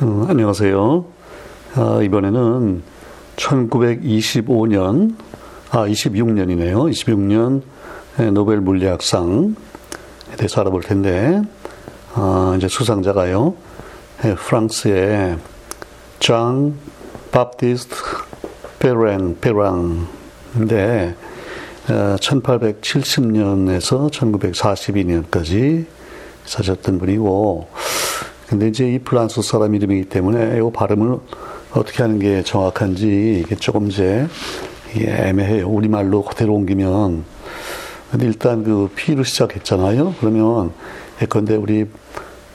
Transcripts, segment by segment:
어, 안녕하세요. 아, 이번에는 1925년, 아, 26년이네요. 26년 노벨 물리학상에 대해서 알아볼 텐데, 아, 이제 수상자가요, 프랑스의 장 바프티스트 페랑, 페랑인데, 1870년에서 1942년까지 사셨던 분이고, 근데 이제 이 프랑스 사람 이름이기 때문에 이 발음을 어떻게 하는 게 정확한지 이게 조금 이제 애매해요. 우리말로 그대로 옮기면. 근데 일단 그 P로 시작했잖아요. 그러면 예컨대 우리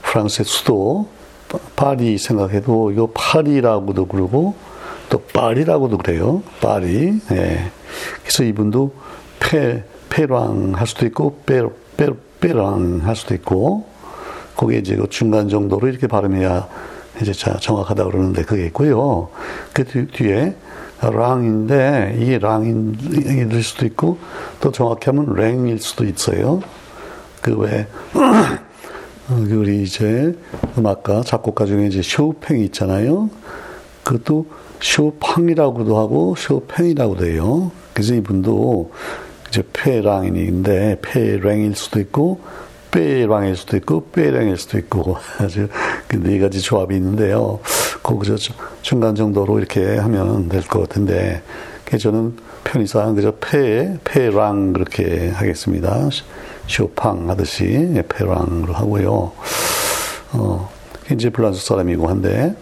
프랑스의 수도 파리 생각해도 이거 파리라고도 그러고 또 파리라고도 그래요. 파리. 예. 그래서 이분도 페, 페랑 할 수도 있고 페, 페, 페랑 할 수도 있고 거기에 이제 그 중간 정도로 이렇게 발음해야 이제 정확하다 그러는데 그게 있고요. 그 뒤에 랑인데 이게 랑일 수도 있고 또 정확히 하면 랭일 수도 있어요. 그왜 그 우리 이제 음악가 작곡가 중에 이제 쇼팽이 있잖아요. 그것도 쇼팡이라고도 하고 쇼팽이라고도 해요. 그래서 이분도 이제 페랑인인데 페랭일 수도 있고 빼랑일 수도 있고 빼랑일 수도 있고 아주 그네 가지 조합이 있는데요. 거기서 중간 정도로 이렇게 하면 될 것 같은데 저는 편의상 그저 페, 페랑 그렇게 하겠습니다. 쇼팡 하듯이 페랑으로 하고요. 어, 이제 플란스 사람이고 한데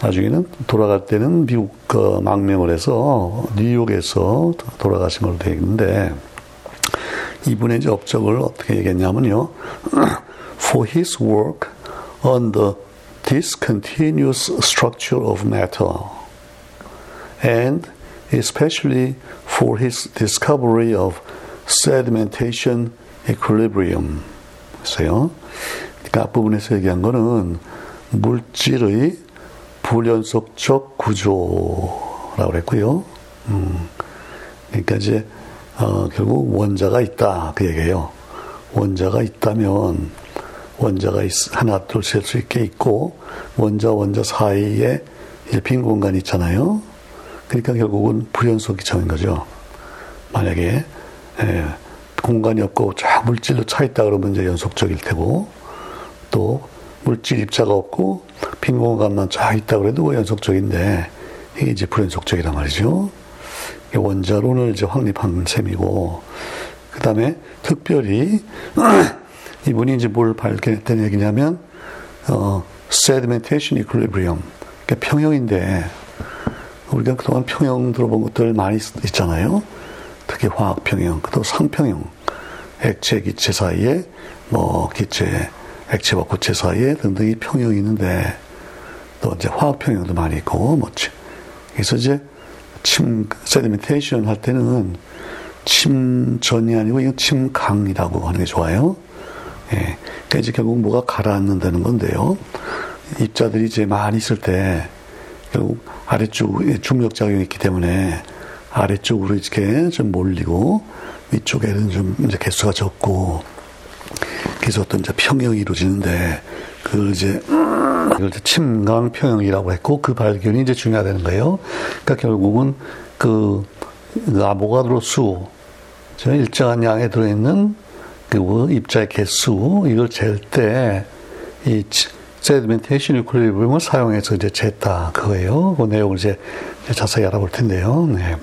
나중에는 돌아갈 때는 미국 그 망명을 해서 뉴욕에서 돌아가신 걸로 되어 있는데 이분의 이제 업적을 어떻게 얘기했냐면요. For his work on the discontinuous structure of matter and especially for his discovery of sedimentation equilibrium. 그래서요. 그러니까 앞부분에서 얘기한 거는 물질의 불연속적 구조라고 그랬고요. 음, 그러니까 이제 어, 결국 원자가 있다 그 얘기예요. 원자가 있다면 원자가 있, 하나 둘 셀 수 있게 있고 원자 원자 사이에 빈 공간이 있잖아요. 그러니까 결국은 불연속이 정인 거죠. 만약에 예, 공간이 없고 쫙 물질로 차 있다 그러면 이제 연속적일 테고 또 물질 입자가 없고 빈 공간만 쫙 있다 그래도 연속적인데 이게 이제 불연속적이란 말이죠. 원자론을 이제 확립한 셈이고, 그 다음에 특별히 이분이 이제 뭘 발견했다는 얘기냐면, 어, sedimentation equilibrium. 그러니까 평형인데, 우리가 그동안 평형 들어본 것들 많이 있잖아요. 특히 화학 평형, 또 상평형. 액체, 기체 사이에, 뭐, 기체, 액체와 고체 사이에 등등이 평형이 있는데, 또 이제 화학 평형도 많이 있고, 뭐, 그래서 이제 침, 세디멘테이션 할 때는 침전이 아니고 이건 침강이라고 하는 게 좋아요. 예. 그러니까 이제 결국 뭐가 가라앉는다는 건데요. 입자들이 이제 많이 있을 때 결국 아래쪽 중력작용이 있기 때문에 아래쪽으로 이렇게 좀 몰리고 위쪽에는 좀 이제 개수가 적고 그래서 어떤 이제 평형이 이루어지는데 그걸 이제 이걸 침강 평형이라고 했고 그 발견이 이제 중요하다는 거예요. 그러니까 결국은 그 아보가드로 수, 일정한 양에 들어있는 그 입자의 개수 이걸 잴 때 이 sedimentation equilibrium을 사용해서 이제 쟀다 그거예요. 그 내용을 이제 자세히 알아볼 텐데요. 네.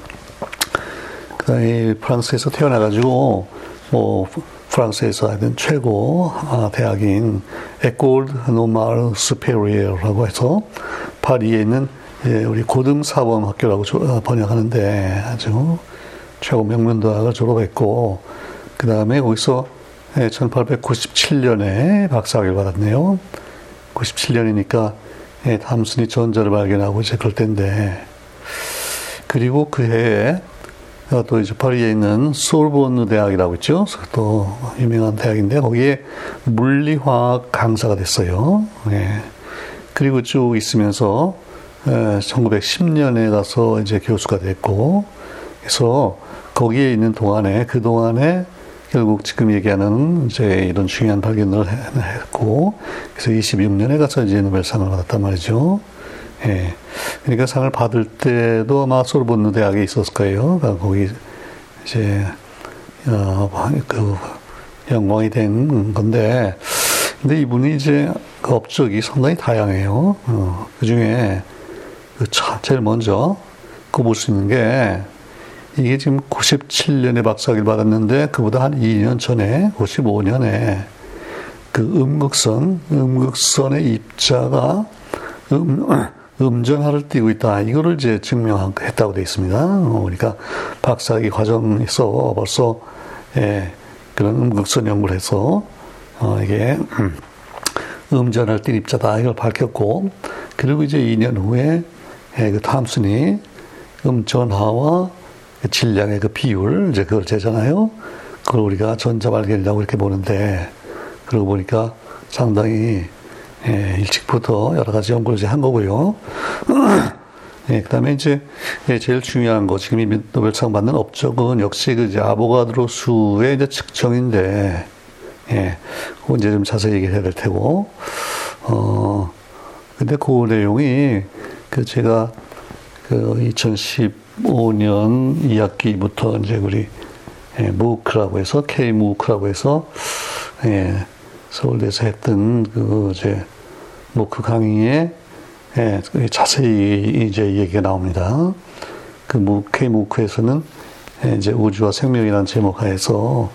그다음에 프랑스에서 태어나가지고 뭐 프랑스에서 하던 최고 아, 대학인 École Normale Supérieure라고 해서 파리에 있는 예, 우리 고등사범학교라고 어, 번역하는데 아주 최고 명문대학을 졸업했고 그 다음에 거기서 1897년에 예, 박사학위를 받았네요. 97년이니까 예, 담순이 전자를 발견하고 이제 그럴 때인데 그리고 그 해에 또 이제 파리에 있는 소르본느 대학이라고 있죠. 또 유명한 대학인데 거기에 물리화학 강사가 됐어요. 예. 그리고 쭉 있으면서 1910년에 가서 이제 교수가 됐고 그래서 거기에 있는 동안에 그 동안에 결국 지금 얘기하는 이제 이런 중요한 발견을 했고, 그래서 26년에 가서 이제 노벨상을 받았단 말이죠. 예. 그러니까 상을 받을 때도 아마 소르본느 대학에 있었을 거예요. 그러니까 거기 이제, 어, 그, 영광이 된 건데, 근데 이분이 이제 그 업적이 상당히 다양해요. 어, 그 중에 그 제일 먼저 꼽을 수 있는 게 이게 지금 97년에 박사학위를 받았는데 그보다 한 2년 전에 95년에 그 음극선 음극선의 입자가 음, 음전하를 띄고 있다. 이거를 이제 증명했다고 되어 있습니다. 어, 그러니까 박사학위 과정에서 벌써 예, 그런 음극선 연구를 해서 어, 이게 음, 전할때 입자다 이걸 밝혔고 그리고 이제 2년 후에 예, 그 탐슨이 음전하와 그 질량의 그 비율 이제 그걸 재잖아요. 그걸 우리가 전자 발견이라고 이렇게 보는데 그러고 보니까 상당히 예, 일찍부터 여러 가지 연구를 이제 한 거고요. 예, 그 다음에 이제 예, 제일 중요한 거 지금 이 노벨상 받는 업적은 역시 그 이제 아보가드로 수의 이제 측정인데 예, 그거 이제 좀 자세히 얘기해야 될 테고 어 근데 그 내용이 그 제가 그 2015년 2학기부터 이제 우리 예, 무크라고 해서 K 무크라고 해서 예, 서울대에서 했던 그 이제 무크 강의에 예, 자세히 이제 얘기가 나옵니다. 그 K 무크에서는 예, 이제 우주와 생명이라는 제목 하에서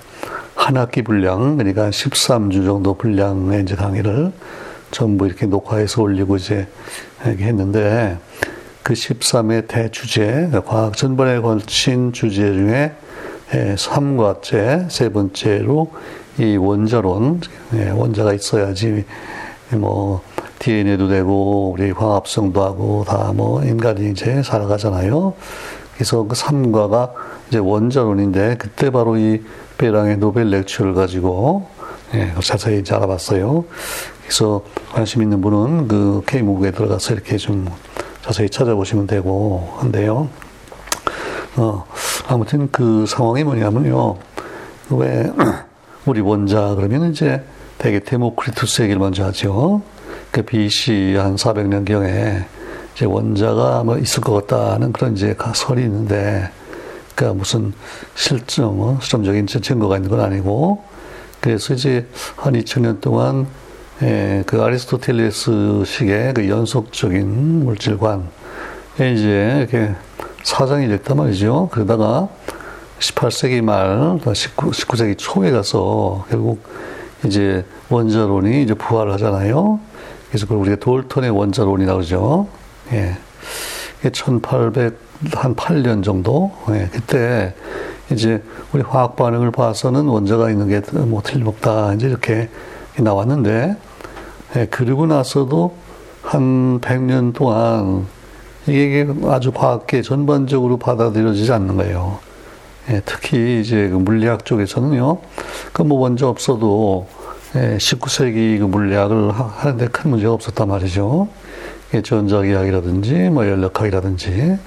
한 학기 분량 그러니까 13주 정도 분량의 이제 강의를 전부 이렇게 녹화해서 올리고 이제 이렇게 했는데 그 13의 대주제, 과학 전반에 걸친 주제 중에 3과째, 세 번째로 이 원자론, 예, 원자가 있어야지 뭐 DNA도 되고 우리 화합성도 하고 다 뭐 인간이 이제 살아가잖아요. 그래서 그 3과가 이제 원자론인데 그때 바로 이 베랑의 노벨 렉처를 가지고 예, 자세히 이제 알아봤어요. 그래서 관심 있는 분은 그 K무국에 들어가서 이렇게 좀 자세히 찾아보시면 되고 한데요. 어, 아무튼 그 상황이 뭐냐면요. 왜 우리 원자 그러면 이제 대개 데모크리투스 얘기를 먼저 하죠. 그 BC 한 400년 경에 이제 원자가 뭐 있을 것 같다는 그런 이제 설이 있는데 그니까 무슨 실점, 뭐 실험적인 증거가 있는 건 아니고 그래서 이제 한 2000년 동안 예, 그 아리스토텔레스식의 그 연속적인 물질관 이제 이렇게 사장이 됐단 말이죠. 그러다가 18세기 말, 19, 19세기 초에 가서 결국 이제 원자론이 이제 부활을 하잖아요. 그래서 그걸 우리가 돌턴의 원자론이라고 그러죠. 예. 1808년 정도, 예. 그때 이제 우리 화학 반응을 봐서는 원자가 있는 게뭐 틀림없다. 이제 이렇게 나왔는데, 예, 그리고 나서도 한 100년 동안 이게 아주 과학계 전반적으로 받아들여지지 않는 거예요. 예, 특히 이제 그 물리학 쪽에서는요, 그뭐 원자 없어도 예, 19세기 그 물리학을 하는데 큰 문제가 없었단 말이죠. 예, 전자기학이라든지 뭐 연력학이라든지.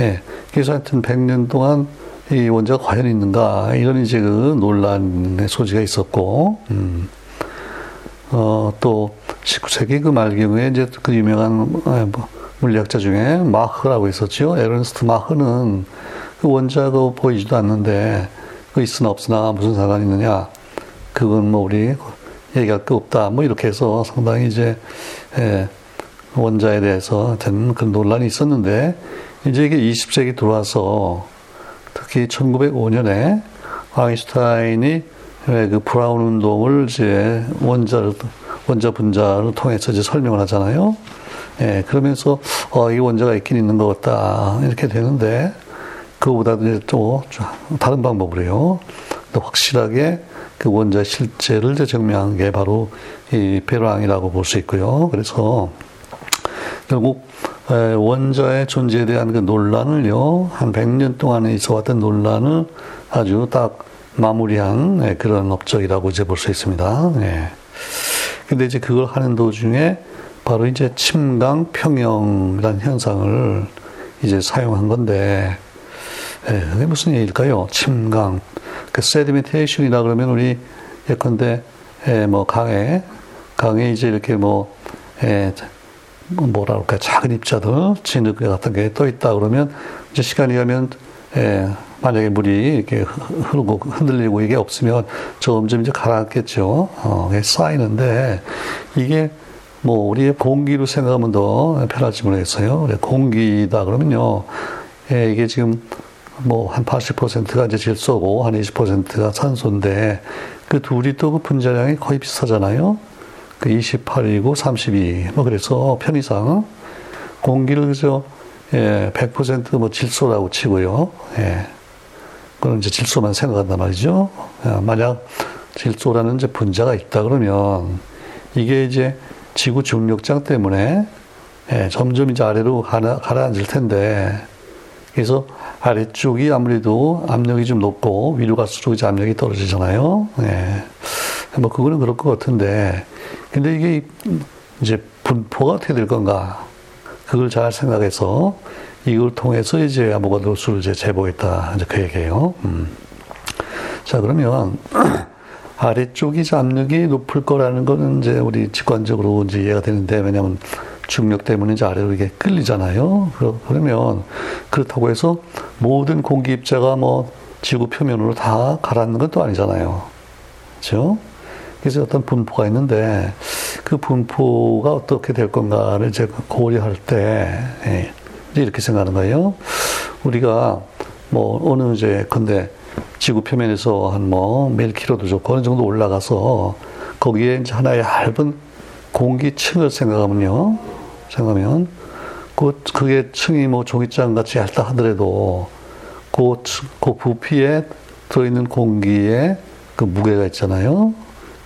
예, 그래서 하여튼 100년 동안 이 원자가 과연 있는가 이런 이제 그 논란의 소지가 있었고, 음. 어, 또 19세기 그 말경에 이제 그 유명한 아, 뭐 물리학자 중에 마흐라고 있었죠. 에른스트 마흐는 그 원자도 보이지도 않는데 그 있으나 없으나 무슨 상관이 있느냐. 그건 뭐 우리 얘기할 게 없다. 뭐 이렇게 해서 상당히 이제 예, 원자에 대해서 된 그런 논란이 있었는데 이제 이게 20세기 들어와서 특히 1905년에 아인슈타인이 그 브라운 운동을 이제 원자를 원자 분자를 통해서 이제 설명을 하잖아요. 예, 그러면서 어, 이 원자가 있긴 있는 것 같다 이렇게 되는데 그거보다도 이제 또 다른 방법으로 해요. 확실하게 그 원자 이제 증명한 게 바로 이 베랑이라고 볼 수 있고요. 그래서 결국 원자의 존재에 대한 그 논란을요, 한 100년 동안에 있어 왔던 논란을 아주 딱 마무리한 네, 그런 업적이라고 이제 볼 수 있습니다. 네. 근데 이제 그걸 하는 도중에 바로 이제 침강 평형이라는 현상을 이제 사용한 건데, 예, 그게 무슨 얘기일까요? 침강. 그 세디멘테이션이라 그러면 우리 예컨대 에, 뭐 강에 강에 이제 이렇게 뭐 에, 뭐 뭐라 그럴까 작은 입자들 진흙 같은 게 떠 있다 그러면 이제 시간이 가면 에, 만약에 물이 이렇게 흐르고 흔들리고 이게 없으면 점점 이제 가라앉겠죠. 어, 쌓이는데 이게 뭐 우리의 공기로 생각하면 더 편할지 모르겠어요. 공기다 그러면요. 예, 이게 지금 뭐 한 80%가 이제 질소고 한 20%가 산소인데 그 둘이 또 그 분자량이 거의 비슷하잖아요. 그 28이고 32. 뭐 그래서 편의상 공기를 그저 예, 100%뭐 질소라고 치고요. 예. 그건 이제 질소만 생각한단 말이죠. 아, 만약 질소라는 이제 분자가 있다 그러면 이게 이제 지구 중력장 때문에 예, 점점 이제 아래로 가라, 가라앉을 텐데 그래서 아래쪽이 아무래도 압력이 좀 높고 위로 갈수록 이제 압력이 떨어지잖아요. 예. 뭐 그거는 그럴 것 같은데 근데 이게 이제 분포가 어떻게 될 건가 그걸 잘 생각해서 이걸 통해서 이제 아무가도 수를 이제 재보겠다. 이제 그 얘기예요. 음. 자, 그러면, 아래쪽이 압력이 높을 거라는 거는 이제 우리 직관적으로 이제 이해가 되는데, 왜냐면 중력 이제 아래로 이게 끌리잖아요. 그러면, 그렇다고 해서 모든 공기 입자가 뭐 지구 표면으로 다 가라앉는 것도 아니잖아요. 그죠? 그래서 어떤 분포가 있는데, 그 분포가 어떻게 될 건가를 이제 고려할 때, 예. 이렇게 생각하는 거예요. 우리가 뭐 어느 이제 근데 지구 표면에서 한 뭐몇 킬로도 좋고 어느 정도 올라가서 거기에 이제 하나의 얇은 공기층을 생각하면요. 생각하면 그 그게 층이 뭐 종이장 같이 얇다 하더라도 그, 그 부피에 들어있는 공기에 그 무게가 있잖아요.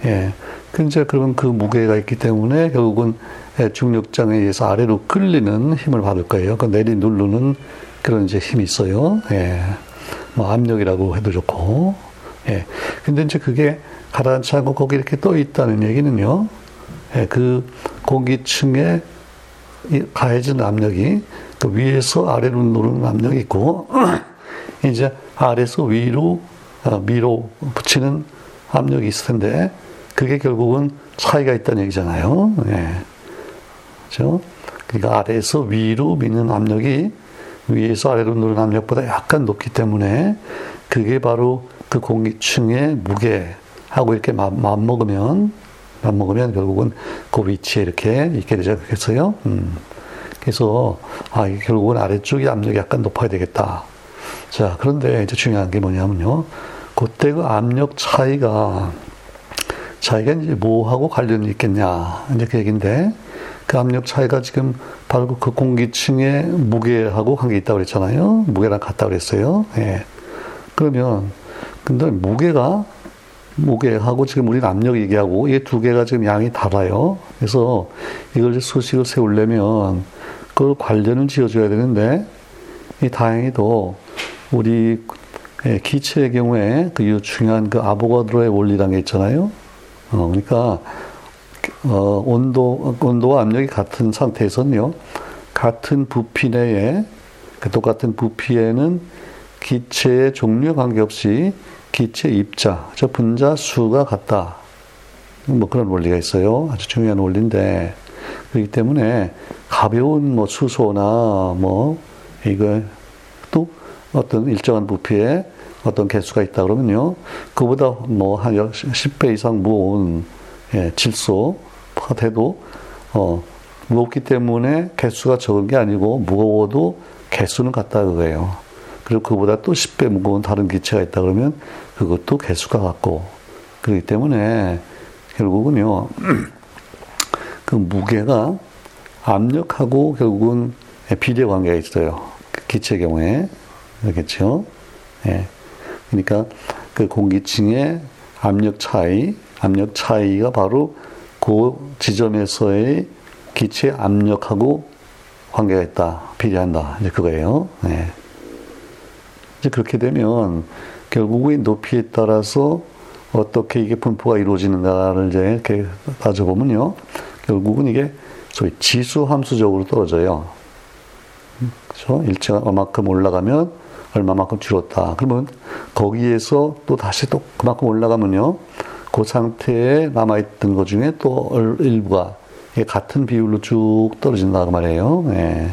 예. 근데 그러면 그 무게가 있기 때문에 결국은 예, 중력장에 의해서 아래로 끌리는 힘을 받을 거예요. 그 내리 누르는 그런 이제 힘이 있어요. 예. 뭐 압력이라고 해도 좋고. 예. 근데 이제 그게 가라앉지 않고 거기 이렇게 떠 있다는 얘기는요. 예, 그 공기층에 가해진 압력이 그 위에서 아래로 누르는 압력이 있고, 이제 아래에서 위로, 어, 위로 붙이는 압력이 있을 텐데, 그게 결국은 차이가 있다는 얘기잖아요. 예. 그죠? 그러니까 아래에서 위로 미는 압력이 위에서 아래로 누르는 압력보다 약간 높기 때문에 그게 바로 그 공기층의 무게하고 이렇게 맞먹으면 맞먹으면 결국은 그 위치에 이렇게 있게 되겠어요. 음. 그래서 아 결국은 아래쪽이 압력이 약간 높아야 되겠다. 자 그런데 이제 중요한 게 뭐냐면요. 그때 그 압력 차이가 차이가 이제 뭐하고 관련이 있겠냐 이제 그 얘기인데 그 압력 차이가 지금 바로 그 공기층의 무게하고 관계 있다고 그랬잖아요. 무게랑 같다고 그랬어요. 예. 그러면, 근데 무게가, 무게하고 지금 우리는 압력 얘기하고 이 두 개가 지금 양이 달라요. 그래서 이걸 수식을 세우려면 그걸 관련을 지어줘야 되는데, 이 다행히도 우리 예, 기체의 경우에 그 중요한 그 아보가드로의 원리라는 게 있잖아요. 어, 그러니까 어, 온도, 온도와 압력이 같은 상태에서는요, 같은 부피 내에, 그 똑같은 부피에는 기체의 종류에 관계없이 기체 입자, 저 분자 수가 같다. 뭐 그런 원리가 있어요. 아주 중요한 원리인데, 그렇기 때문에 가벼운 뭐 수소나 뭐, 이거 또 어떤 일정한 부피에 어떤 개수가 있다 그러면요. 그보다 뭐 한 10배 이상 무거운 예, 질소가 돼도 어, 무겁기 때문에 개수가 적은 게 아니고 무거워도 개수는 같다 그거예요. 그리고 그보다 또 10배 무거운 다른 기체가 있다 그러면 그것도 개수가 같고 그렇기 때문에 결국은요 그 무게가 압력하고 결국은 비례 관계가 있어요. 기체 경우에 그렇겠죠. 예. 그러니까 그 공기층의 압력 차이 압력 차이가 바로 그 지점에서의 기체 압력하고 관계가 있다, 비례한다. 이제 그거예요. 네. 이제 그렇게 되면 결국의 높이에 따라서 어떻게 이게 분포가 이루어지는가를 이제 이렇게 따져보면요. 결국은 이게 소위 지수 함수적으로 떨어져요. 그렇죠? 일정한 만큼 올라가면 얼마만큼 줄었다. 그러면 거기에서 또 다시 또 그만큼 올라가면요. 그 상태에 남아있던 것 중에 또 일부가 같은 비율로 쭉 떨어진다고 말해요. 예.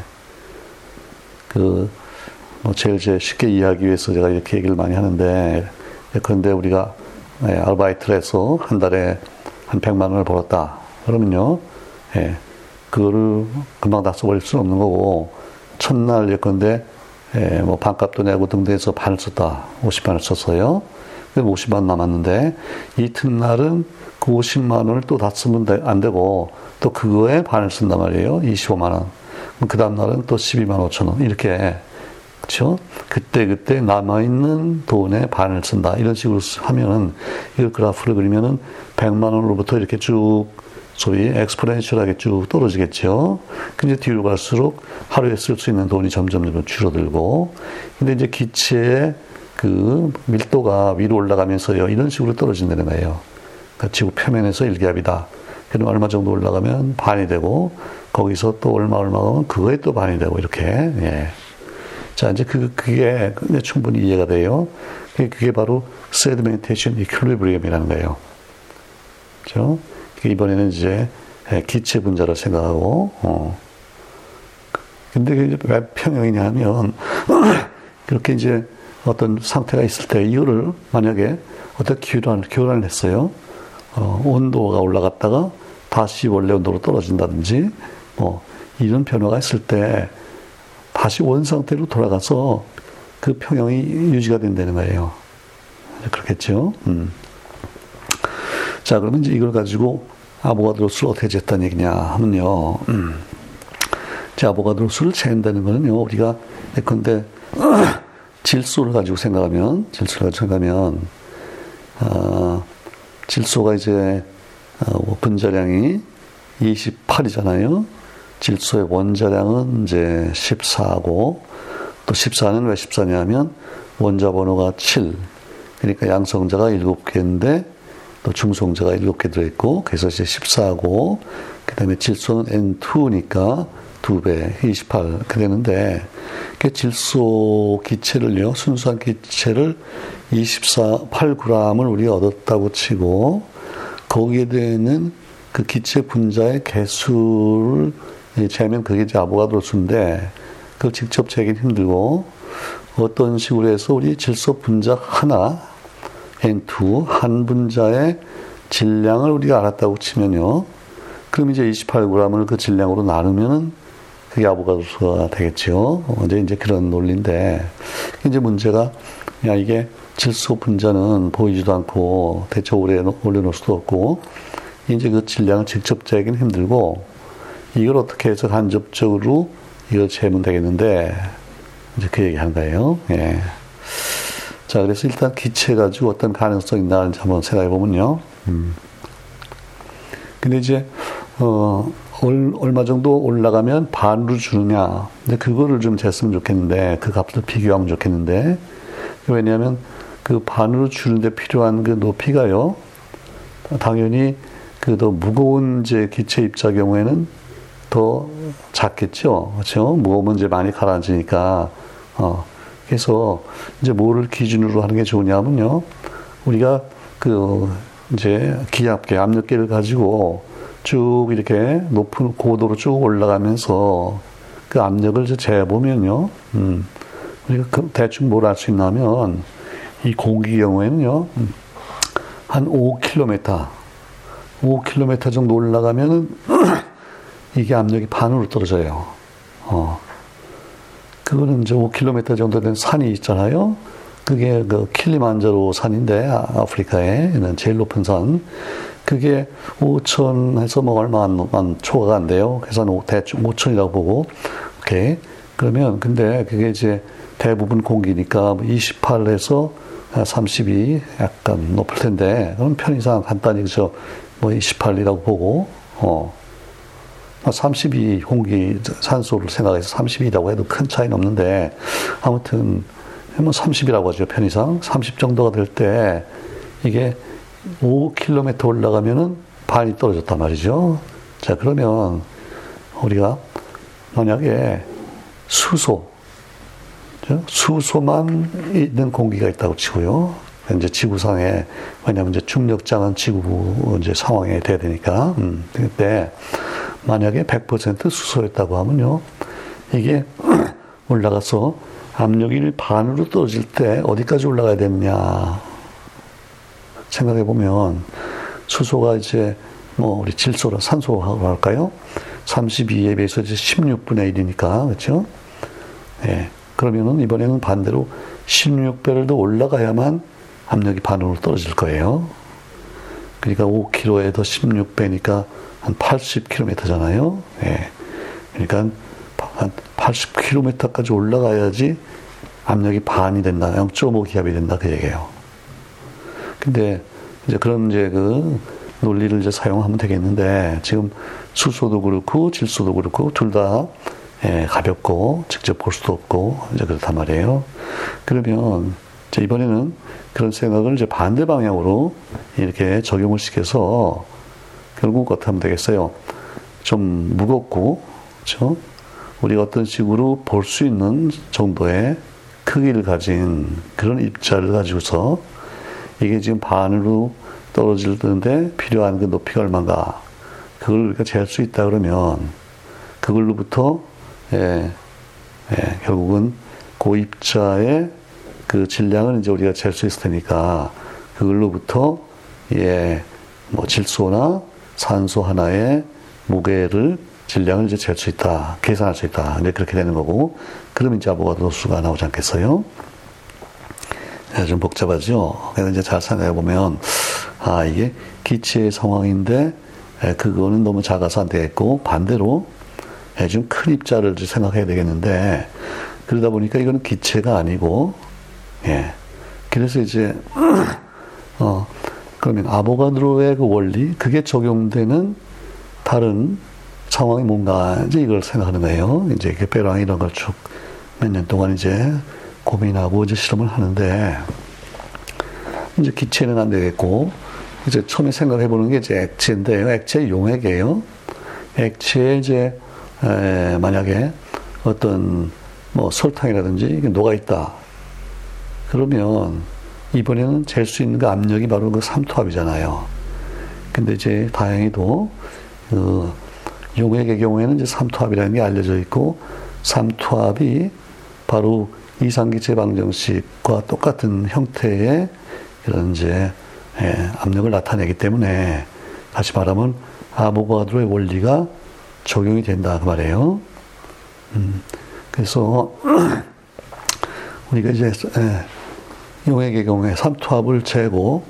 그, 뭐 제일 제 쉽게 이해하기 위해서 제가 이렇게 얘기를 많이 하는데, 그런데 우리가 예, 아르바이트를 해서 한 달에 한 100만 원을 벌었다. 그러면요, 예, 그거를 금방 다 써버릴 수는 없는 거고, 첫날 예컨대, 예, 뭐 반값도 내고 등등해서 반을 썼다. 50만을 썼어요. 50만 원 남았는데, 이튿날은 그 50만 원을 또 다 쓰면 안 되고, 또 그거에 반을 쓴단 말이에요. 25만 원. 그 다음날은 또 12만 5천 원. 이렇게 그렇죠? 그때 그때 남아 있는 돈의 반을 쓴다. 이런 식으로 하면은 이 그래프를 그리면은 100만 원으로부터 이렇게 쭉 소위 엑스포넨셜하게 쭉 떨어지겠죠. 근데 뒤로 갈수록 하루에 쓸 수 있는 돈이 점점 줄어들고, 근데 이제 기체의 그 밀도가 위로 올라가면서요, 이런 식으로 떨어진다는 거예요. 그러니까 지구 표면에서 일기압이다. 그럼 얼마 정도 올라가면 반이 되고, 거기서 또 얼마 얼마 가면 그거에 또 반이 되고, 이렇게, 예. 자, 이제 그, 그게 충분히 이해가 돼요. 그게 바로 세드멘테이션 이퀄리브리엄이라는 거예요. 그죠? 이번에는 이제 기체 분자를 생각하고, 어. 근데 왜 평형이냐 하면, 그렇게 이제 어떤 상태가 있을 때 이거를 만약에 어떤 교란, 교란을 했어요. 어, 온도가 올라갔다가 다시 원래 온도로 떨어진다든지, 뭐, 이런 변화가 있을 때 다시 원 상태로 돌아가서 그 평형이 유지가 된다는 거예요. 그렇겠죠? 음. 자, 그러면 이제 이걸 가지고 아보가드로 수를 어떻게 쟀다는 얘기냐 하면요. 음. 자, 아보가드로 수를 재는다는 거는요, 우리가 예컨대 질소를 가지고 생각하면, 질소를 가지고 생각하면, 어, 질소가 이제 어, 분자량이 28이잖아요. 질소의 원자량은 이제 14고 또 14는 왜 14냐 하면 원자 번호가 7. 그러니까 양성자가 7개인데 또 중성자가 7개 들어 있고 그래서 이제 14고 그 다음에 질소는 N2니까 2배, 28 이렇게 되는데 그 질소 기체를요 순수한 기체를 24, 8g을 우리가 얻었다고 치고 거기에 되는 그 기체 분자의 개수를 재면 그게 이제 아보가드로수인데 그걸 직접 재긴 힘들고 어떤 식으로 해서 우리 질소 분자 하나 N2 한 분자의 질량을 우리가 알았다고 치면요. 그럼 이제 28g을 그 질량으로 나누면은 그게 아보가드로수가 되겠죠. 이제 이제 그런 논리인데 이제 문제가 야 이게 질소 분자는 보이지도 않고 대체 오래 올려놓을 수도 없고 이제 그 질량을 직접 재긴 힘들고 이걸 어떻게 해서 간접적으로 이걸 재면 되겠는데 이제 그 얘기 한 거예요. 예. 자, 그래서 일단 기체 가지고 어떤 가능성이 있나 한번 생각해 보면요. 음. 근데 이제 어 얼마 정도 올라가면 반으로 주느냐. 근데 그거를 좀 쟀으면 좋겠는데 그 값을 비교하면 좋겠는데 왜냐하면 그 반으로 주는데 필요한 그 높이가요. 당연히 그 더 무거운 이제 기체 입자 경우에는 더 작겠죠. 그렇죠? 무거우면 이제 많이 가라앉으니까. 어. 그래서 이제 뭐를 기준으로 하는 게 좋으냐면요. 우리가 그 이제 기압계, 압력계를 가지고 쭉 이렇게 높은 고도로 쭉 올라가면서 그 압력을 재보면요. 음. 우리가 그 대충 뭘 알 수 있냐면 이 공기 경우에는요. 음, 한 5km, 5km 정도 올라가면은 이게 압력이 반으로 떨어져요. 어. 그거는 이제 5km 정도 된 산이 있잖아요. 그게 그 킬리만자로 산인데 아, 아프리카에 있는 제일 높은 산. 그게 5천에서 뭐 얼마 안, 안 초과가 안 돼요. 그래서 대충 5천이라고 보고 오케이. 그러면 근데 그게 이제 대부분 공기니까 28에서 뭐32 약간 높을 텐데 그럼 편의상 간단히 그저 뭐 28이라고 보고 어 32 공기 산소를 생각해서 32라고 해도 큰 차이는 없는데 아무튼 뭐 30이라고 하죠 편의상 30 정도가 될 때 이게 5km 올라가면은 반이 떨어졌단 말이죠. 자 그러면 우리가 만약에 수소 수소만 있는 공기가 있다고 치고요. 이제 지구상에 왜냐하면 이제 중력장은 지구 이제 상황에 돼야 되니까. 음, 근데 만약에 100% 수소였다고 하면요, 이게 올라가서 압력이 반으로 떨어질 때 어디까지 올라가야 되느냐 생각해 보면 수소가 이제 뭐 우리 질소라 산소하고 할까요? 32에 비해서 이제 16분의 1이니까 그렇죠? 예. 그러면은 이번에는 반대로 16배를 더 올라가야만 압력이 반으로 떨어질 거예요. 그러니까 5kg에 더 16배니까 한 80km잖아요. 예. 그러니까 한 80km까지 올라가야지 압력이 반이 된다. 0.5 기압이 된다. 그 얘기예요. 근데 이제 그런 이제 그 논리를 이제 사용하면 되겠는데 지금 수소도 그렇고 질소도 그렇고 둘다 예, 가볍고 직접 볼 수도 없고 이제 그렇단 말이에요. 그러면 이제 이번에는 그런 생각을 이제 반대 방향으로 이렇게 적용을 시켜서 결국 어떻게 하면 되겠어요? 좀 무겁고 그렇죠? 우리가 어떤 식으로 볼 수 있는 정도의 크기를 가진 그런 입자를 가지고서 이게 지금 반으로 떨어지는데 필요한 그 높이가 얼마인가 그걸 우리가 재할 수 있다 그러면 그걸로부터 예, 예, 결국은 그 입자의 그 질량을 이제 우리가 잴 수 있을 테니까 그걸로부터 예, 뭐 질소나 산소 하나의 무게를 질량을 이제 잴 수 있다, 계산할 수 있다. 이제 그렇게 되는 거고, 그럼 이제 아보가드로 수가 나오지 않겠어요? 네, 좀 복잡하죠? 그래서 이제 잘 생각해 보면, 아, 이게 기체의 상황인데, 예, 그거는 너무 작아서 안 되겠고, 반대로, 예, 좀큰 입자를 생각해야 되겠는데, 그러다 보니까 이거는 기체가 아니고, 예. 그래서 이제, 어, 그러면 아보가드로의 그 원리, 그게 적용되는 다른 상황이 뭔가 이제 이걸 생각하는 거예요. 이제 베랑 이런 걸 쭉 몇 년 동안 이제 고민하고 이제 실험을 하는데 이제 기체는 안 되겠고 이제 처음에 생각해 보는 게 이제 액체인데요. 액체 용액이에요. 액체에 이제 에, 만약에 어떤 뭐 설탕이라든지 녹아 있다. 그러면 이번에는 잴 수 있는 그 압력이 바로 그 삼투압이잖아요. 근데 이제 다행히도 그 용액의 경우에는 이제 삼투압이라는 게 알려져 있고 삼투압이 바로 이상기체 방정식과 똑같은 형태의 이런 이제 예, 압력을 나타내기 때문에 다시 말하면 아보가드로의 원리가 적용이 된다 그 말이에요. 음, 그래서 우리가 이제 예, 용액의 경우에 삼투압을 재고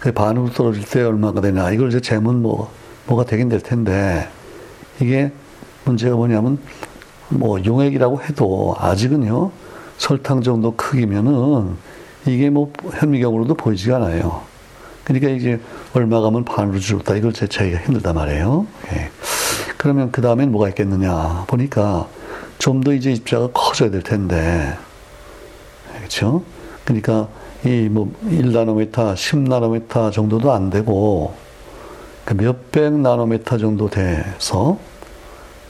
그 반으로 떨어질 때 얼마가 되냐 이걸 이제 재면 뭐 뭐가 되긴 될 텐데 이게 문제가 뭐냐면 뭐 용액이라고 해도 아직은요 설탕 정도 크기면은 이게 뭐 현미경으로도 보이지가 않아요. 그러니까 이제 얼마 가면 반으로 줄었다 이걸 재차기가 힘들단 말이에요. 예. 그러면 그 다음엔 뭐가 있겠느냐 보니까 좀 더 이제 입자가 커져야 될 텐데 그렇죠? 그러니까 이 뭐 1나노미터, 10나노미터 정도도 안 되고 그 몇백 나노미터 정도 돼서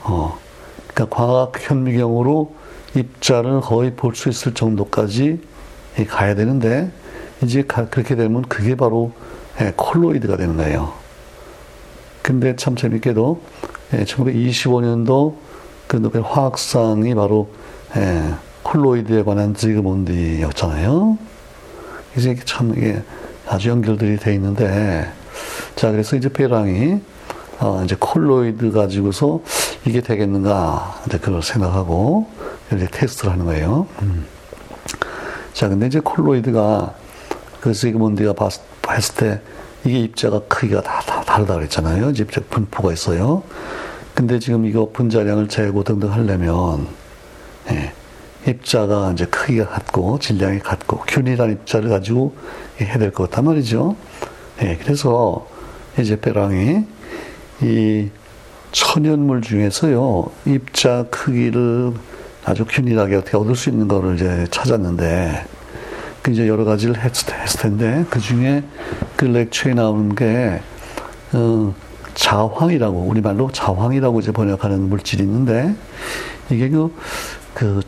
어 그러니까 광학 현미경으로 입자를 거의 볼 수 있을 정도까지 가야 되는데 이제 그렇게 되면 그게 바로 예, 콜로이드가 되는 거예요. 근데 참 재밌게도 1925년도 예, 그 노벨 화학상이 바로 예, 콜로이드에 관한 지그몬디였잖아요. 이제 참 이게 아주 연결들이 돼 있는데 자, 그래서 이제 페랑이 어, 이제 콜로이드 가지고서 이게 되겠는가, 이제 그걸 생각하고, 이제 테스트를 하는 거예요. 음. 자, 근데 이제 콜로이드가, 그 시그몬드가 봤, 봤을 때, 이게 입자가 크기가 다, 다 다르다 그랬잖아요. 입자 분포가 있어요. 근데 지금 이거 분자량을 재고 등등 하려면, 예, 입자가 이제 크기가 같고, 질량이 같고, 균일한 입자를 가지고 해야 될 것 같단 말이죠. 예, 그래서 이제 베랑이 이 천연물 중에서요 입자 크기를 아주 균일하게 어떻게 얻을 수 있는 거를 이제 찾았는데 그 이제 여러 가지를 했, 했을 텐데 그 중에 그 렉처에 나오는 게 어, 자황이라고 우리말로 자황이라고 이제 번역하는 물질이 있는데 이게 그, 그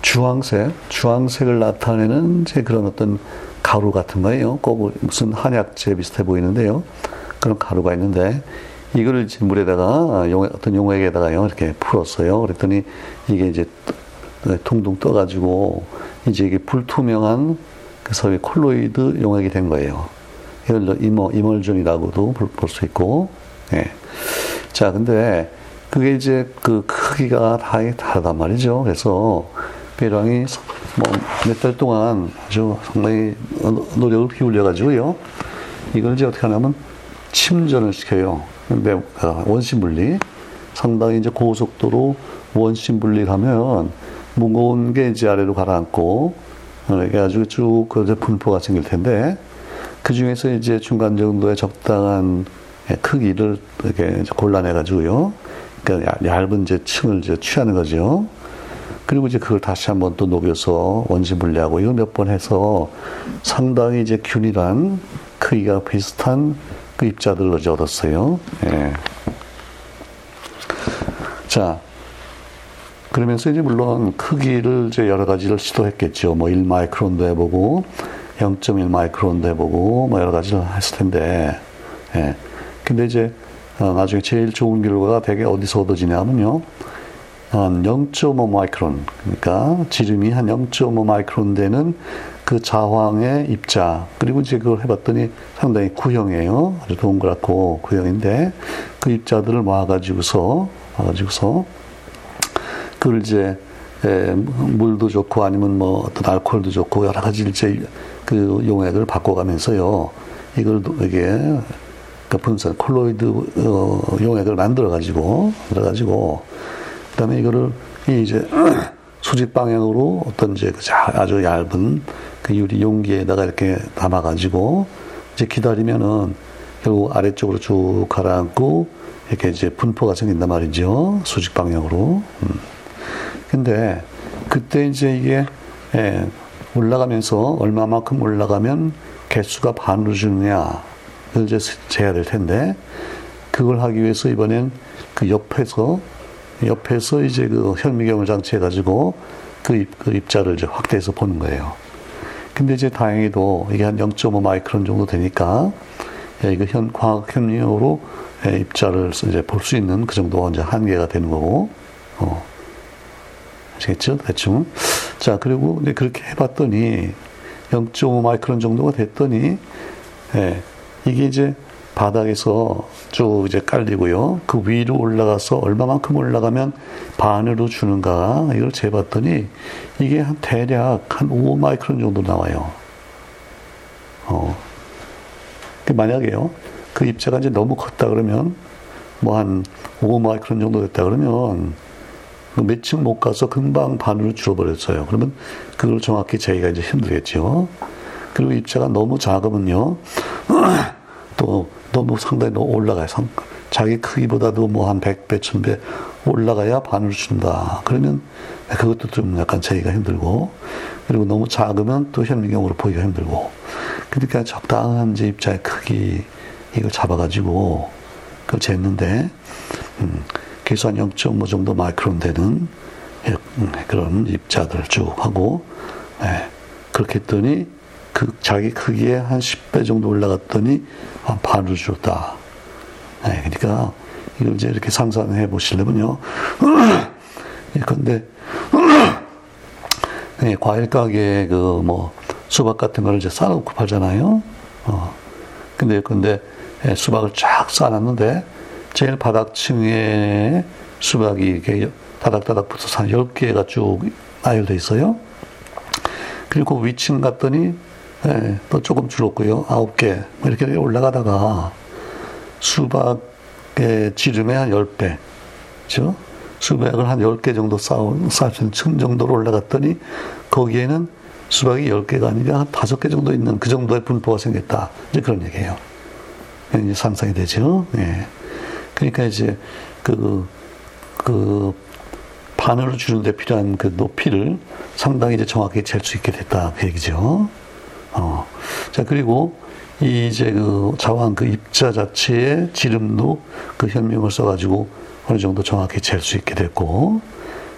주황색, 주황색을 나타내는 제 그런 어떤 가루 같은 거예요. 꼭 무슨 한약재 비슷해 보이는데요. 그런 가루가 있는데 이거를 이제 물에다가 용, 어떤 용액에다가요 이렇게 풀었어요. 그랬더니 이게 이제 둥둥 떠가지고 이제 이게 불투명한 그 소위 콜로이드 용액이 된 거예요. 이걸 이머 이멀전이라고도 볼 수 있고, 예. 자, 근데 그게 이제 그 크기가 다 다르단 말이죠. 그래서 배랑이 뭐 몇 달 동안 아주 상당히 노력을 기울여가지고요. 이걸 이제 어떻게 하냐면 침전을 시켜요. 아, 원심 분리 상당히 이제 고속도로 원심 분리하면 무거운 게 이제 아래로 가라앉고 이렇게 아주 쭉그 분포가 생길 텐데 그 중에서 이제 중간 정도의 적당한 크기를 이렇게 골라내 가지고요. 그러니까 얇은 이제 층을 이제 취하는 거죠. 그리고 이제 그걸 다시 한번 또 녹여서 원심 분리하고 이걸 몇번 해서 상당히 이제 균일한 크기가 비슷한 그 입자들을 어제 얻었어요. 예. 자, 그러면서 이제 물론 크기를 이제 여러 가지를 시도했겠죠. 뭐 1마이크론도 해보고 0.1 마이크론도 해보고 뭐 여러 가지를 했을 텐데, 예. 근데 이제 어, 나중에 제일 좋은 결과가 되게 어디서 얻어지냐면요. 한 0.5 마이크론, 그러니까 지름이 한 0.5 마이크론 되는 그 자황의 입자, 그리고 이제 그걸 해봤더니 상당히 구형이에요. 아주 동그랗고 구형인데 그 입자들을 모아가지고서, 모아가지고서 그걸 이제 에, 물도 좋고 아니면 뭐 어떤 알코올도 좋고 여러 가지 이제 그 용액을 바꿔가면서요. 이걸 이게 그 분산 콜로이드 어, 용액을 만들어 가지고 만들어 가지고 그다음에 이거를 이제 수직 방향으로 어떤 이제 그 아주 얇은 그 유리 용기에다가 이렇게 담아 가지고 이제 기다리면은 결국 아래쪽으로 쭉 가라앉고 이렇게 이제 분포가 생긴단 말이죠 수직 방향으로. 음. 근데 그때 이제 이게 예, 올라가면서 얼마만큼 올라가면 개수가 반으로 주느냐 를 이제 재야 될 텐데 그걸 하기 위해서 이번엔 그 옆에서 옆에서 이제 그 현미경을 장치해 가지고 그, 입, 그 입자를 이제 확대해서 보는 거예요. 근데 이제 다행히도 이게 한 0.5 마이크론 정도 되니까 예, 이거 현 광학 현미경으로 예, 입자를 이제 볼 수 있는 그 정도가 이제 한계가 되는 거고, 어. 아시겠죠? 대충. 자, 그리고 이제 그렇게 해봤더니 0.5 마이크론 정도가 됐더니, 예, 이게 이제 바닥에서 쭉 이제 깔리고요. 그 위로 올라가서 얼마만큼 올라가면 반으로 주는가 이걸 재봤더니 이게 한 대략 한 5마이크론 정도 나와요. 어. 만약에요. 그 입자가 이제 너무 컸다 그러면 뭐 한 5마이크론 정도 됐다 그러면 그 몇층 못 가서 금방 반으로 줄어버렸어요. 그러면 그걸 정확히 재기가 이제 힘들겠죠. 그리고 입자가 너무 작으면요. 또 너무 상당히 너무 올라가요. 자기 크기보다도 뭐 한 100배, 1000배 올라가야 반을 준다. 그러면 그것도 좀 약간 재기가 힘들고, 그리고 너무 작으면 또 현미경으로 보기가 힘들고, 그러니까 적당한 제 입자의 크기, 이걸 잡아가지고, 그걸 쟀는데, 음, 계산 0.5 정도 마이크론 되는 음, 그런 입자들 쭉 하고, 네, 그렇게 했더니, 그 자기 크기에 한 10배 정도 올라갔더니 한 반을 줄었다. 네, 그러니까 이걸 이제 이렇게 상상해 보시려면요. 그런데 네, 과일 가게에 그뭐 수박 같은 거를 이제 쌓아놓고 팔잖아요. 어. 근데 근데 예, 수박을 쫙 쌓아놨는데 제일 바닥층에 수박이 이렇게 다닥다닥 붙어서 한 10개가 쭉 나열돼 있어요. 그리고 위층 갔더니 네, 또 조금 줄었고요. 아홉 개. 뭐 이렇게 올라가다가 수박의 지름의 한 10배. 그죠? 수박을 한 10개 정도 쌓은, 쌓은 층 정도로 올라갔더니 거기에는 수박이 10개가 아니라 한 5개 정도 있는 그 정도의 분포가 생겼다. 이제 그런 얘기예요. 이제 상상이 되죠. 예. 그러니까 이제 그, 그, 바늘을 주는데 필요한 그 높이를 상당히 이제 정확히 잴 수 있게 됐다. 그 얘기죠. 어. 자, 그리고 이제 그 자왕 그 입자 자체의 지름도 그 현명을 써가지고 어느 정도 정확히 잴 수 있게 됐고,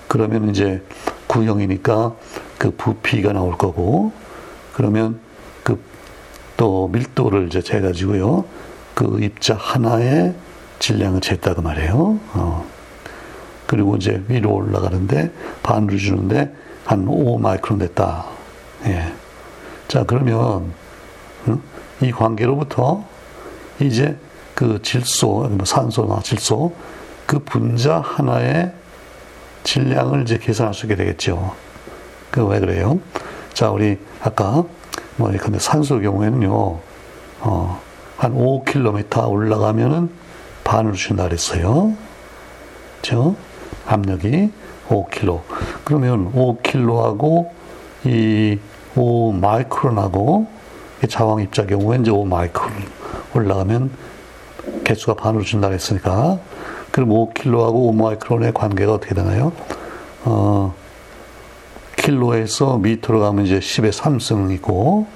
그러면 이제 구형이니까 그 부피가 나올 거고, 그러면 그 또 밀도를 이제 재가지고요, 그 입자 하나의 질량을 쟀다고 말해요. 어. 그리고 이제 위로 올라가는데 반으로 주는데 한 5마이크론 됐다. 예. 자, 그러면, 응? 이 관계로부터 이제 그 질소, 뭐 산소나 질소, 그 분자 하나의 질량을 이제 계산할 수 있게 되겠죠. 그 왜 그래요? 자, 우리 아까 뭐 근데 산소 경우에는요, 어, 한 5km 올라가면은 반으로 준다 그랬어요. 그죠? 압력이 5kg. 그러면 5kg하고 이 5 마이크론하고 자왕 입자 경우에 이제 5 마이크론 올라가면 개수가 반으로 준다 그랬으니까 그럼 5킬로하고 5 마이크론의 관계가 어떻게 되나요? 어, 킬로에서 미터로 가면 이제 10의 3승이고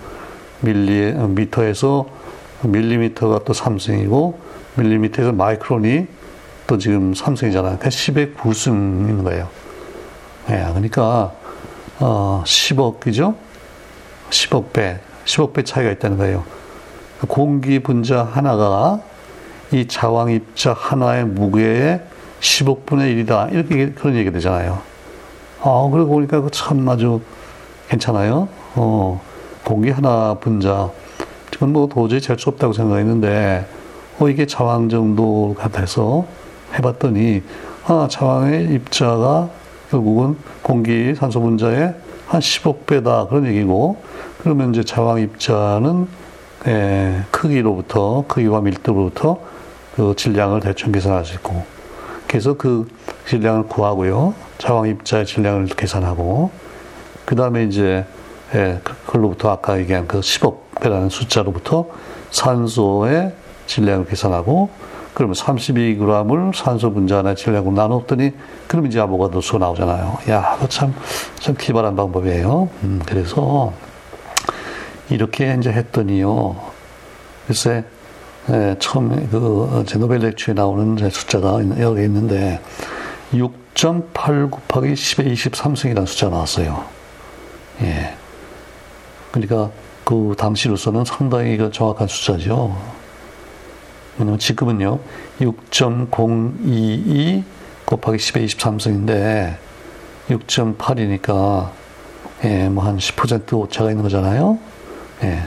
밀리 미터에서 밀리미터가 또 3승이고 밀리미터에서 마이크론이 또 지금 3승이잖아요. 그러니까 10의 9승인 거예요. 예, 그러니까 어, 10억 그죠? 10억 배, 10억 배 차이가 있다는 거예요. 공기 분자 하나가 이 자왕 입자 하나의 무게의 10억분의 1이다. 이렇게 그런 얘기가 되잖아요. 아, 그러고 보니까 참 아주 괜찮아요. 어, 공기 하나 분자. 지금 뭐 도저히 잴 수 없다고 생각했는데, 어, 이게 자왕 정도 같아서 해봤더니, 아, 자왕의 입자가 결국은 공기 산소 분자의 한 10억 배다. 그런 얘기고, 그러면 이제 자왕 입자는 예, 크기로부터, 크기와 밀도로부터 그 질량을 대충 계산할 수 있고, 그래서 그 질량을 구하고요. 자왕 입자의 질량을 계산하고, 그 다음에 이제, 예, 그걸로부터 아까 얘기한 그 10억 배라는 숫자로부터 산소의 질량을 계산하고, 그러면 32g을 산소 분자 하나의 질량으로 나눴더니, 그럼 이제 아보가도 수 나오잖아요. 야, 그 참, 참 기발한 방법이에요. 음, 그래서, 이렇게 이제 했더니요. 글쎄, 예, 처음에 그, 노벨 렉처에 나오는 숫자가 여기 있는데, 6.8 곱하기 10의 23승이라는 숫자가 나왔어요. 예. 그러니까 그 당시로서는 상당히 그 정확한 숫자죠. 왜냐면 지금은요, 6.022 곱하기 10의 23승인데, 6.8이니까, 예, 뭐 한 10% 오차가 있는 거잖아요. 예.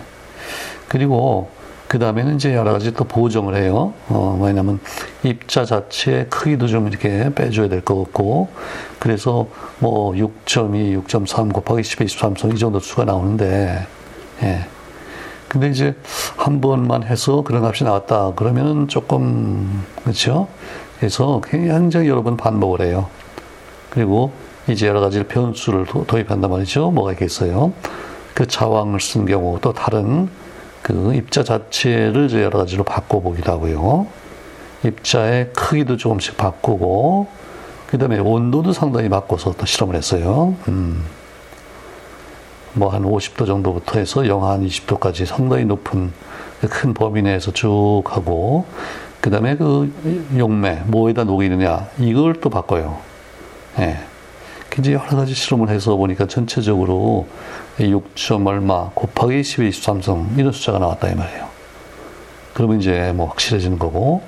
그리고 그 다음에는 이제 여러 가지 또 보정을 해요. 어, 뭐냐면 입자 자체의 크기도 좀 이렇게 빼줘야 될 것 같고, 그래서 뭐 6.2, 6.3 곱하기 10의 23성 이 정도 수가 나오는데, 예. 근데 이제 한 번만 해서 그런 값이 나왔다. 그러면은 조금, 그렇죠? 그래서 굉장히 여러 번 반복을 해요. 그리고 이제 여러 가지 변수를 도 입한단 말이죠. 뭐가 있겠어요? 그 자왕을 쓴 경우 또 다른 그 입자 자체를 여러 가지로 바꿔보기도 하고요. 입자의 크기도 조금씩 바꾸고, 그 다음에 온도도 상당히 바꿔서 또 실험을 했어요. 음. 뭐 한 50도 정도부터 해서 영하 한 20도까지 상당히 높은 큰 범위 내에서 쭉 하고, 그 다음에 그 용매, 뭐에다 녹이느냐, 이걸 또 바꿔요. 예. 이제 여러 가지 실험을 해서 보니까 전체적으로 6점 얼마 곱하기 12, 23성 이런 숫자가 나왔다 이 말이에요. 그러면 이제 뭐 확실해지는 거고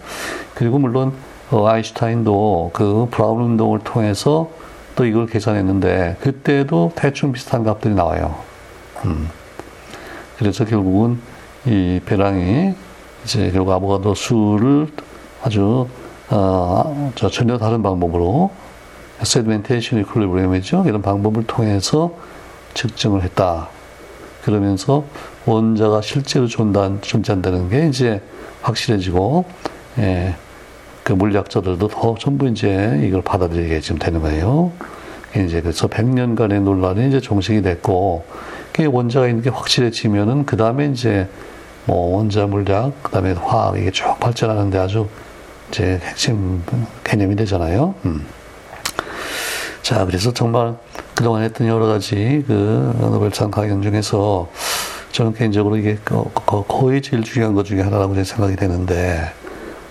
그리고 물론 어, 아인슈타인도 그 브라운 운동을 통해서 또 이걸 계산했는데 그때도 대충 비슷한 값들이 나와요. 음. 그래서 결국은 이 배랑이 이제 결국 아보가도 수를 아주 어, 저 전혀 다른 방법으로 세드멘테이션 이퀄리브리엄이죠. 이런 방법을 통해서 측정을 했다. 그러면서 원자가 실제로 존재한, 존재한다는 게 이제 확실해지고, 예, 그 물리학자들도 더 전부 이제 이걸 받아들이게 지금 되는 거예요. 이제 그래서 100년간의 논란이 이제 종식이 됐고, 그 원자가 있는 게 확실해지면은 그 다음에 이제 뭐 원자 물리학, 그 다음에 화학 이게 쭉 발전하는데 아주 이제 핵심 개념이 되잖아요. 음. 자, 그래서 정말 그동안 했던 여러 가지 그 노벨상 강연 중에서 저는 개인적으로 이게 거의 제일 중요한 것 중에 하나라고 생각이 되는데,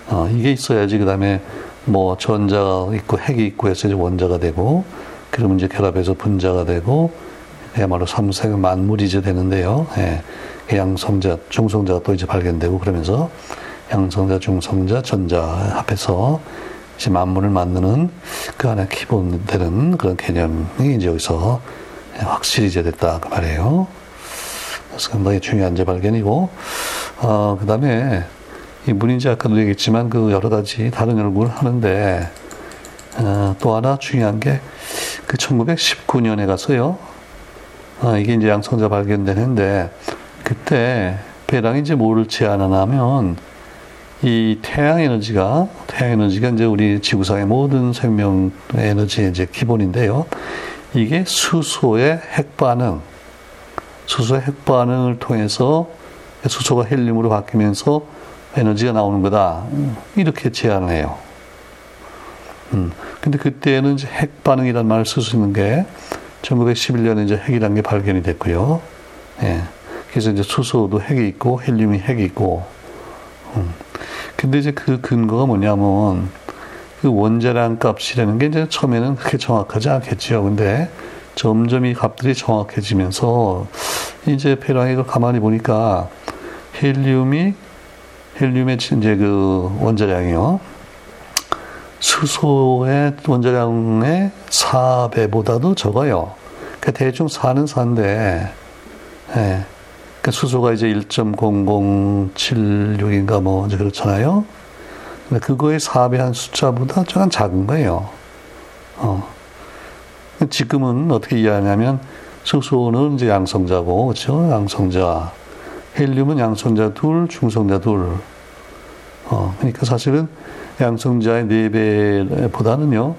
어, 이게 있어야지 그 다음에 뭐 전자가 있고 핵이 있고 해서 이제 원자가 되고, 그러면 이제 결합해서 분자가 되고, 그야말로 삼색 만물이 이제 되는데요. 예. 그 양성자, 중성자가 또 이제 발견되고 그러면서 양성자, 중성자, 전자 합해서 이제 만물을 만드는 그 안에 기본 되는 그런 개념이 이제 여기서 확실히 이제 됐다 그 말이에요. 상당히 중요한 재발견이고, 어, 그 다음에 이분이 이제 아까도 얘기했지만 그 여러 가지 다른 연구를 하는데, 어, 또 하나 중요한 게 그 1919년에 가서요, 어, 이게 이제 양성자 발견되는데, 그때 배랑이 이제 뭐를 제안하냐면, 이 태양 에너지가, 태양 에너지가 이제 우리 지구상의 모든 생명 에너지의 이제 기본인데요. 이게 수소의 핵 반응, 수소의 핵 반응을 통해서 수소가 헬륨으로 바뀌면서 에너지가 나오는 거다. 이렇게 제안을 해요. 음. 근데 그때는 이제 핵 반응이라는 말을 쓸 수 있는 게 1911년에 이제 핵이라는 게 발견이 됐고요. 예. 그래서 이제 수소도 핵이 있고 헬륨이 핵이 있고. 음. 근데 이제 그 근거가 뭐냐면 그 원자량 값이라는 게 이제 처음에는 그렇게 정확하지 않겠지요. 근데 점점 이 값들이 정확해지면서 이제 페랑이를 가만히 보니까 헬륨이 헬륨의 이제 그 원자량이요. 수소의 원자량의 4배보다도 적어요. 그러니까 대충 4는 4인데, 예. 그러니까 수소가 이제 1.0076인가 뭐 이제 그렇잖아요. 그거의 4배 한 숫자보다 조금 작은 거예요. 어. 지금은 어떻게 이해하냐면 수소는 이제 양성자고 그렇죠? 양성자. 헬륨은 양성자 둘, 중성자 둘. 어, 그러니까 사실은 양성자의 네 배보다는요.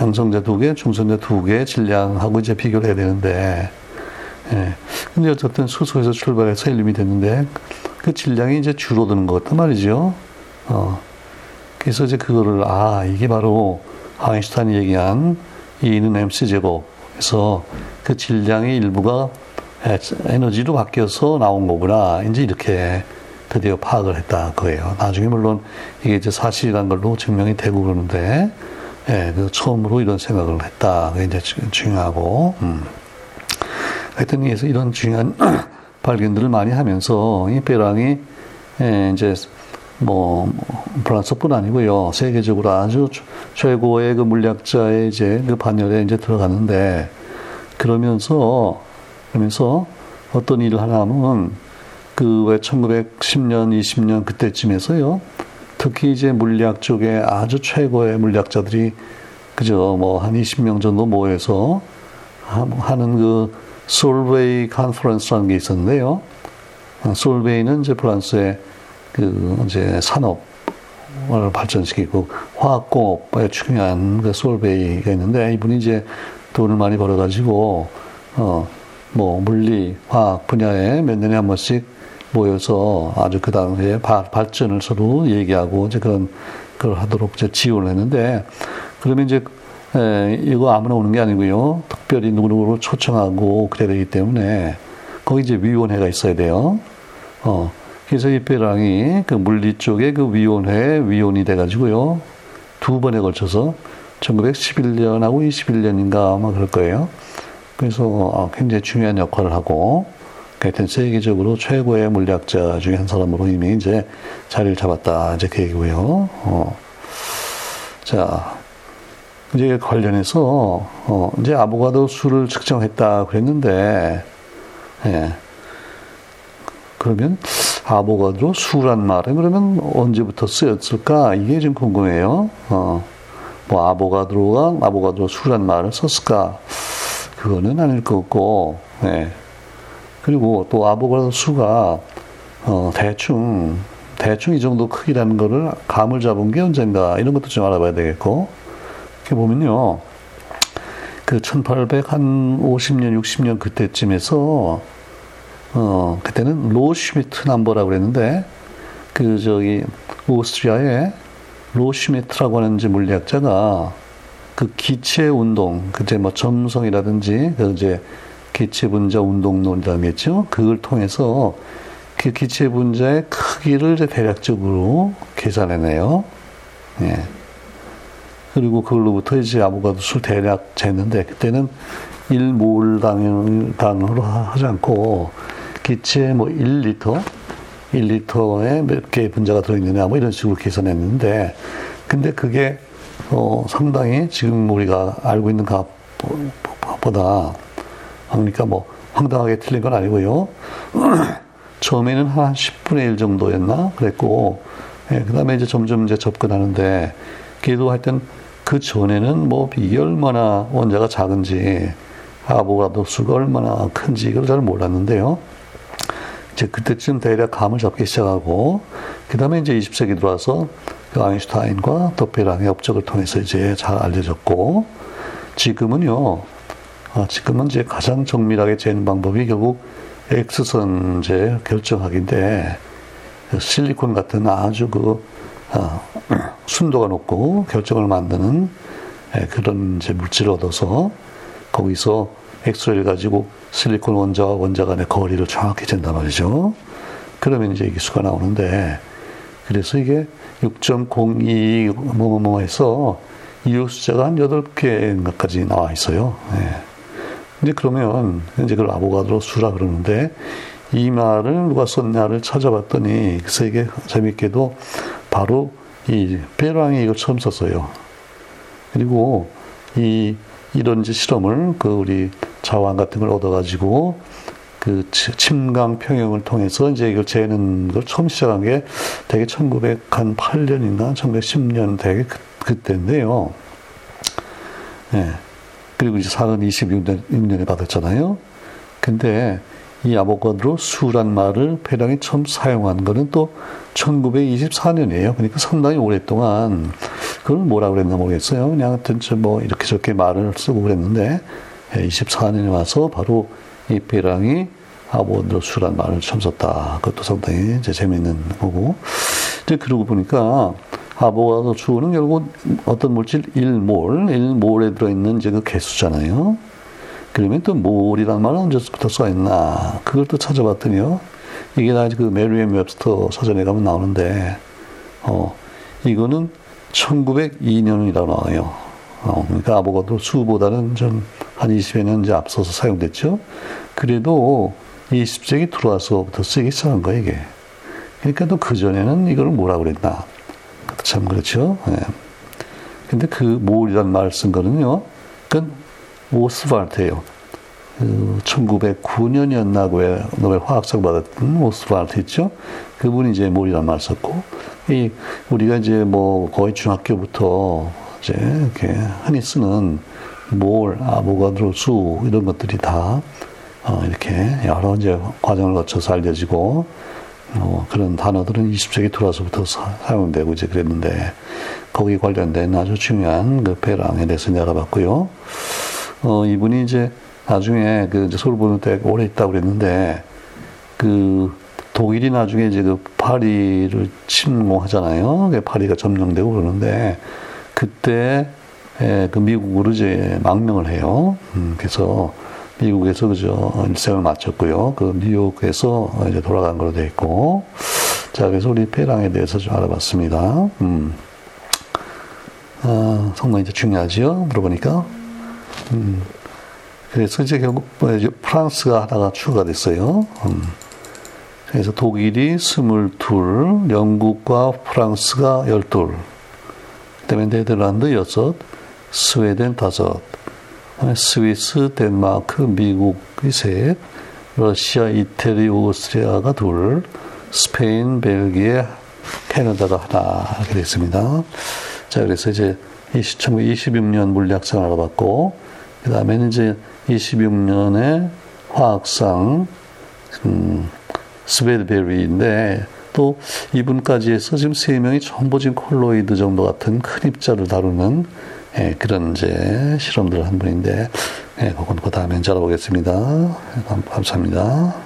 양성자 두 개, 중성자 두 개 질량하고 이제 비교를 해야 되는데, 예. 근데 어쨌든 수소에서 출발해서 헬륨이 됐는데, 그 질량이 이제 줄어드는 것 같단 말이죠. 어. 그래서 이제 그거를, 아, 이게 바로 아인슈타인이 얘기한 E는 mc제곱. 그래서 그 질량의 일부가 에너지로 바뀌어서 나온 거구나. 이제 이렇게 드디어 파악을 했다 거예요. 나중에 물론 이게 이제 사실이라는 걸로 증명이 되고 그러는데, 예, 그 처음으로 이런 생각을 했다. 그게 이제 중요하고, 음. 하여튼 그래서 이런 중요한 발견들을 많이 하면서 이 베랑이 예, 이제 뭐 프랑스뿐 아니고요 세계적으로 아주 최고의 그 물리학자의 이제 그 반열에 이제 들어가는데 그러면서 그러면서 어떤 일을 하나 하면 그왜 1910년 20년 그때쯤에서요 특히 이제 물리학 쪽에 아주 최고의 물리학자들이 그저 뭐한 20명 정도 모여서 하는 그 솔베이 컨퍼런스라는 게 있었는데요. 솔베이는 이제 프랑스의 그 이제 산업을 발전시키고 화학공업에 중요한 그 솔베이가 있는데 이분이 이제 돈을 많이 벌어가지고 어뭐 물리 화학 분야에 몇 년에 한 번씩 모여서 아주 그 당시에 바, 발전을 서로 얘기하고 이제 그런 걸 하도록 이제 지원을 했는데 그러면 이제 에, 이거 아무나 오는 게 아니고요 특별히 누구누구를 초청하고 그래야 되기 때문에 거기 이제 위원회가 있어야 돼요. 어 그래서 이 페랑이 그 물리 쪽에 그 위원회 위원이 돼가지고요. 두 번에 걸쳐서 1911년하고 21년인가 아마 그럴 거예요. 그래서 어, 굉장히 중요한 역할을 하고, 하여튼 세계적으로 최고의 물리학자 중에 한 사람으로 이미 이제 자리를 잡았다. 이제 그 얘기고요. 어. 자, 이제 관련해서, 어, 이제 아보가도 수를 측정했다 그랬는데, 예. 그러면 아보가드로 수란 말은 그러면 언제부터 쓰였을까? 이게 좀 궁금해요. 어, 뭐 아보가드로가 아보가드로 수란 말을 썼을까? 그거는 아닐 것 같고, 네. 그리고 또 아보가드로 수가 어, 대충 대충 이 정도 크기라는 거를 감을 잡은 게 언젠가 이런 것도 좀 알아봐야 되겠고 이렇게 보면요. 그 1850년, 60년 그때쯤에서 어, 그때는 로슈미트 number라고 그랬는데, 그, 저기, 오스트리아의 로슈미트라고 하는 이제 물리학자가 그 기체 운동, 그제 뭐 점성이라든지, 그 이제 기체 분자 게 있죠. 그걸 통해서 그 기체 분자의 크기를 대략적으로 계산해내요. 예. 그리고 그걸로부터 이제 아보가도 수 대략 쟀는데 그때는 1몰 단으로 하지 않고 기체 뭐 1리터 1리터에 몇 개의 분자가 들어있느냐 뭐 이런 식으로 계산했는데 근데 그게 어 상당히 지금 우리가 알고 있는 값보다 그러니까 뭐 황당하게 틀린 건 아니고요. 처음에는 한 10분의 1 정도였나 그랬고 예, 그다음에 이제 점점 이제 접근하는데 그래도 하여튼 그 전에는 뭐 이게 얼마나 원자가 작은지 아보가도 수가 얼마나 큰지 이걸 잘 몰랐는데요. 이제 그때쯤 대략 감을 잡기 시작하고 그 다음에 이제 20세기 들어와서 그 아인슈타인과 도페랑의 업적을 통해서 이제 잘 알려졌고 지금은요. 아, 지금은 이제 가장 정밀하게 재는 방법이 결국 X선 제 결정학인데 실리콘 같은 아주 그 아, 순도가 높고 결정을 만드는 예, 그런 이제 물질을 얻어서 거기서 엑스레이를 가지고 실리콘 원자와 원자 간의 거리를 정확히 잰단 말이죠. 그러면 이제 이게 수가 나오는데 그래서 이게 6.02 뭐뭐 해서 이유 숫자가 한 8개인가까지 나와 있어요. 네. 이제 그러면 이제 그걸 아보가드로 수라 그러는데 이 말을 누가 썼냐를 찾아봤더니 그래서 이게 재밌게도 바로 이 베랑이 이걸 처음 썼어요. 그리고 이 이런 실험을 그 우리 자원 같은 걸 얻어가지고 그 침강 평형을 통해서 이제 이걸 재는 걸 처음 시작한 게 되게 1908년인가 1910년 되게 그, 그때인데요. 예. 네. 그리고 이제 상은 26년에 받았잖아요. 근데 이 아보가드로 수란 말을 페랑이 처음 사용한 거는 또 1924년이에요. 그러니까 상당히 오랫동안 그걸 뭐라 그랬나 모르겠어요. 그냥 하여튼 뭐 이렇게 저렇게 말을 쓰고 그랬는데 24년에 예, 와서 바로 이 페랑이 아보가드로 수란 말을 처음 썼다. 그것도 상당히 재밌는 거고. 이제 그러고 보니까 아보가드 수는 결국 어떤 물질 1몰, 1몰에 들어있는 이제 그 개수잖아요. 그러면 또 몰이란 말은 언제부터 써있나. 그걸 또 찾아봤더니요. 이게 다 그 메리엄 웹스터 사전에 가면 나오는데, 어, 이거는 1902년이라고 나와요. 어, 그러니까 아보가도 수보다는 좀 한 20여 년 이제 앞서서 사용됐죠. 그래도 20세기 들어와서부터 쓰기 시작한 거예요, 이게. 그러니까 또 그전에는 이걸 뭐라 그랬나. 참 그렇죠. 예. 근데 그 몰이란 말쓴 거는요. 그건 오스발트예요. 그 1909년이었나 왜 노벨 화학상 받았던 오스발트 있죠. 그분이 이제 몰이란 말 썼고 이 우리가 이제 뭐 거의 중학교부터 이제 이렇게 흔히 쓰는 몰, 아보가드로 수 이런 것들이 다 어, 이렇게 여러 이제 과정을 거쳐서 알려지고 어, 그런 단어들은 20세기 들어와서부터 사용되고 이제 그랬는데 거기 관련된 아주 중요한 그 배랑에 대해서 알아봤고요. 어, 이분이 이제 나중에 그 이제 소르보는 때 오래 있다고 그랬는데 그 독일이 나중에 이제 그 파리를 침공하잖아요. 파리가 점령되고 그러는데 그때 에, 그 미국으로 이제 망명을 해요. 음, 그래서 미국에서 그저 일생을 마쳤고요. 그 뉴욕에서 이제 돌아간 걸로 되어 있고. 자, 그래서 우리 페랑에 대해서 좀 알아봤습니다. 음. 아, 정말 이제 중요하지요? 물어보니까. 음. 그래서 이제 결국 뭐 프랑스가 하나가 추가가 됐어요. 음. 그래서 독일이 스물둘, 영국과 프랑스가 열둘, 그다음에 네덜란드 여섯, 스웨덴 다섯, 스위스, 덴마크, 미국이 셋, 러시아, 이태리, 오스트리아가 둘, 스페인, 벨기에, 캐나다가 하나 이렇게 됐습니다. 자, 그래서 이제 1926년 물리학상 알아봤고, 그 다음에는 이제 26년에 화학상, 음, 스베드베리인데, 또 이분까지 해서 지금 세 명이 전부 지금 콜로이드 정도 같은 큰 입자를 다루는 예, 그런 이제 실험들을 한 분인데, 예, 그건 그 다음에 알아보겠습니다. 감사합니다.